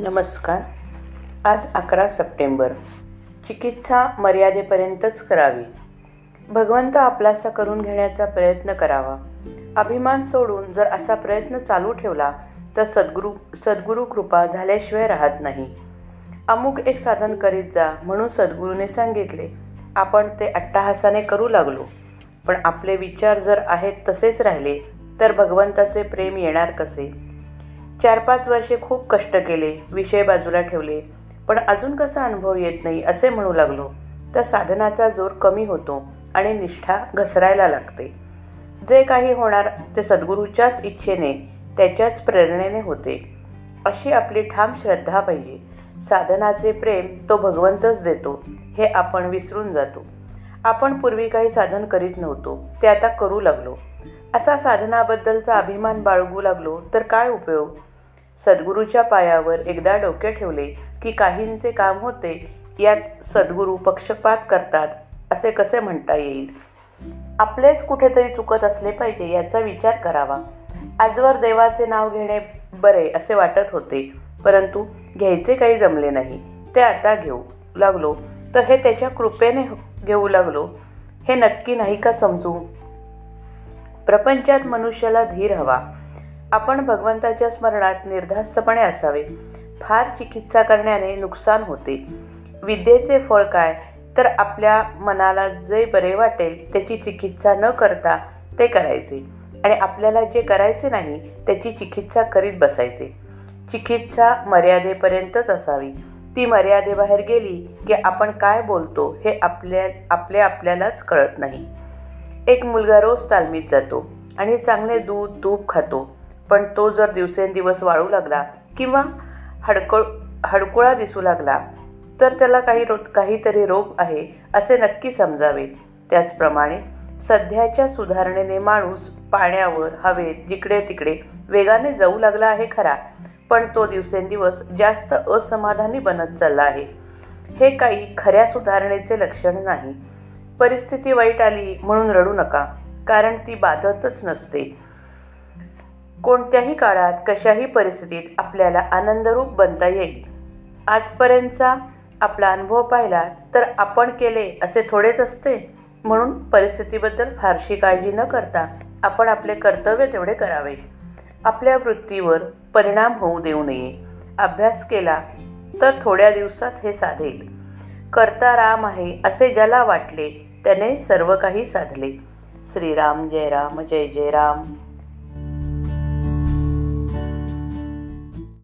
नमस्कार. आज अकरा सप्टेंबर. चिकित्सा मर्यादेपर्यंतच करावी. भगवंत आपलासा करून घेण्याचा प्रयत्न करावा. अभिमान सोडून जर असा प्रयत्न चालू ठेवला तर सद्गुरू सद्गुरू कृपा झाल्याशिवाय राहत नाही. अमुक एक साधन करीत जा म्हणून सद्गुरूने सांगितले आपण ते अट्टहासाने करू लागलो. पण आपले विचार जर आहेत तसेच राहिले तर भगवंताचे प्रेम येणार कसे? चार पाच वर्षे खूप कष्ट केले विषय बाजूला ठेवले. पण अजून कसा अनुभव येत नाही असे म्हणू लागलो. तर साधनाचा जोर कमी होतो आणि निष्ठा घसरायला लागते. जे काही होणार ते सद्गुरूच्याच इच्छेने त्याच्याच प्रेरणेने होते. अशी आपली ठाम श्रद्धा पाहिजे. साधनाचे प्रेम तो भगवंतच देतो हे आपण विसरून जातो. आपण पूर्वी काही साधन करीत नव्हतो ते आता करू लागलो. असा साधनाबद्दलचा अभिमान बाळगू लागलो तर काय उपयोग? सद्गुरूच्या पायावर एकदा डोके ठेवले की काहींचे काम होते यात सद्गुरू पक्षपात करतात असे कसे म्हणता येईल? आपलेच कुठेतरी चुकत असले पाहिजे याचा विचार करावा. आजवर देवाचे नाव घेणे बरे असे वाटत होते परंतु घ्यायचे काही जमले नाही. ते आता घेऊ लागलो. तर हे त्याच्या कृपेने घेऊ लागलो. हे नक्की नाही का समजू? प्रपंचात मनुष्याला धीर हवा. आपण भगवंताच्या स्मरणात निर्धास्तपणे असावे. फार चिकित्सा करण्याने नुकसान होते. विद्येचे फळ काय? तर आपल्या मनाला जे बरे वाटेल त्याची चिकित्सा न करता ते करायचे. आणि आपल्याला जे करायचे नाही त्याची चिकित्सा करीत बसायचे. चिकित्सा मर्यादेपर्यंतच असावी. ती मर्यादेबाहेर गेली की आपण काय बोलतो हे आपल्या आपले आपल्यालाच कळत नाही. एक मुलगा रोज तालमीत जातो आणि चांगले दूध तूप खातो. पण तो जर दिवसेंदिवस वाळू लागला किंवा हडकळ हडकुळा दिसू लागला तर त्याला काही रो काहीतरी रोग आहे असे नक्की समजावे. त्याचप्रमाणे सध्याच्या सुधारणेने माणूस पाण्यावर हवेत जिकडे तिकडे वेगाने जाऊ लागला आहे खरा पण तो दिवसेंदिवस जास्त असमाधानी बनत चालला आहे. हे काही खऱ्या सुधारणेचे लक्षण नाही. परिस्थिती वाईट आली म्हणून रडू नका कारण ती बाधतच नसते. कोणत्याही काळात कशाही परिस्थितीत आपल्याला आनंदरूप बनता येईल. आजपर्यंतचा आपला अनुभव पाहिला तर आपण केले असे थोडेच असते म्हणून परिस्थितीबद्दल फारशी काळजी न करता आपण आपले कर्तव्य तेवढे करावे. आपल्या वृत्तीवर परिणाम होऊ देऊ नये. अभ्यास केला तर थोड्या दिवसात हे साधेल. करता राम आहे असे ज्याला वाटले त्याने सर्व काही साधले. श्रीराम जय राम जय जय राम.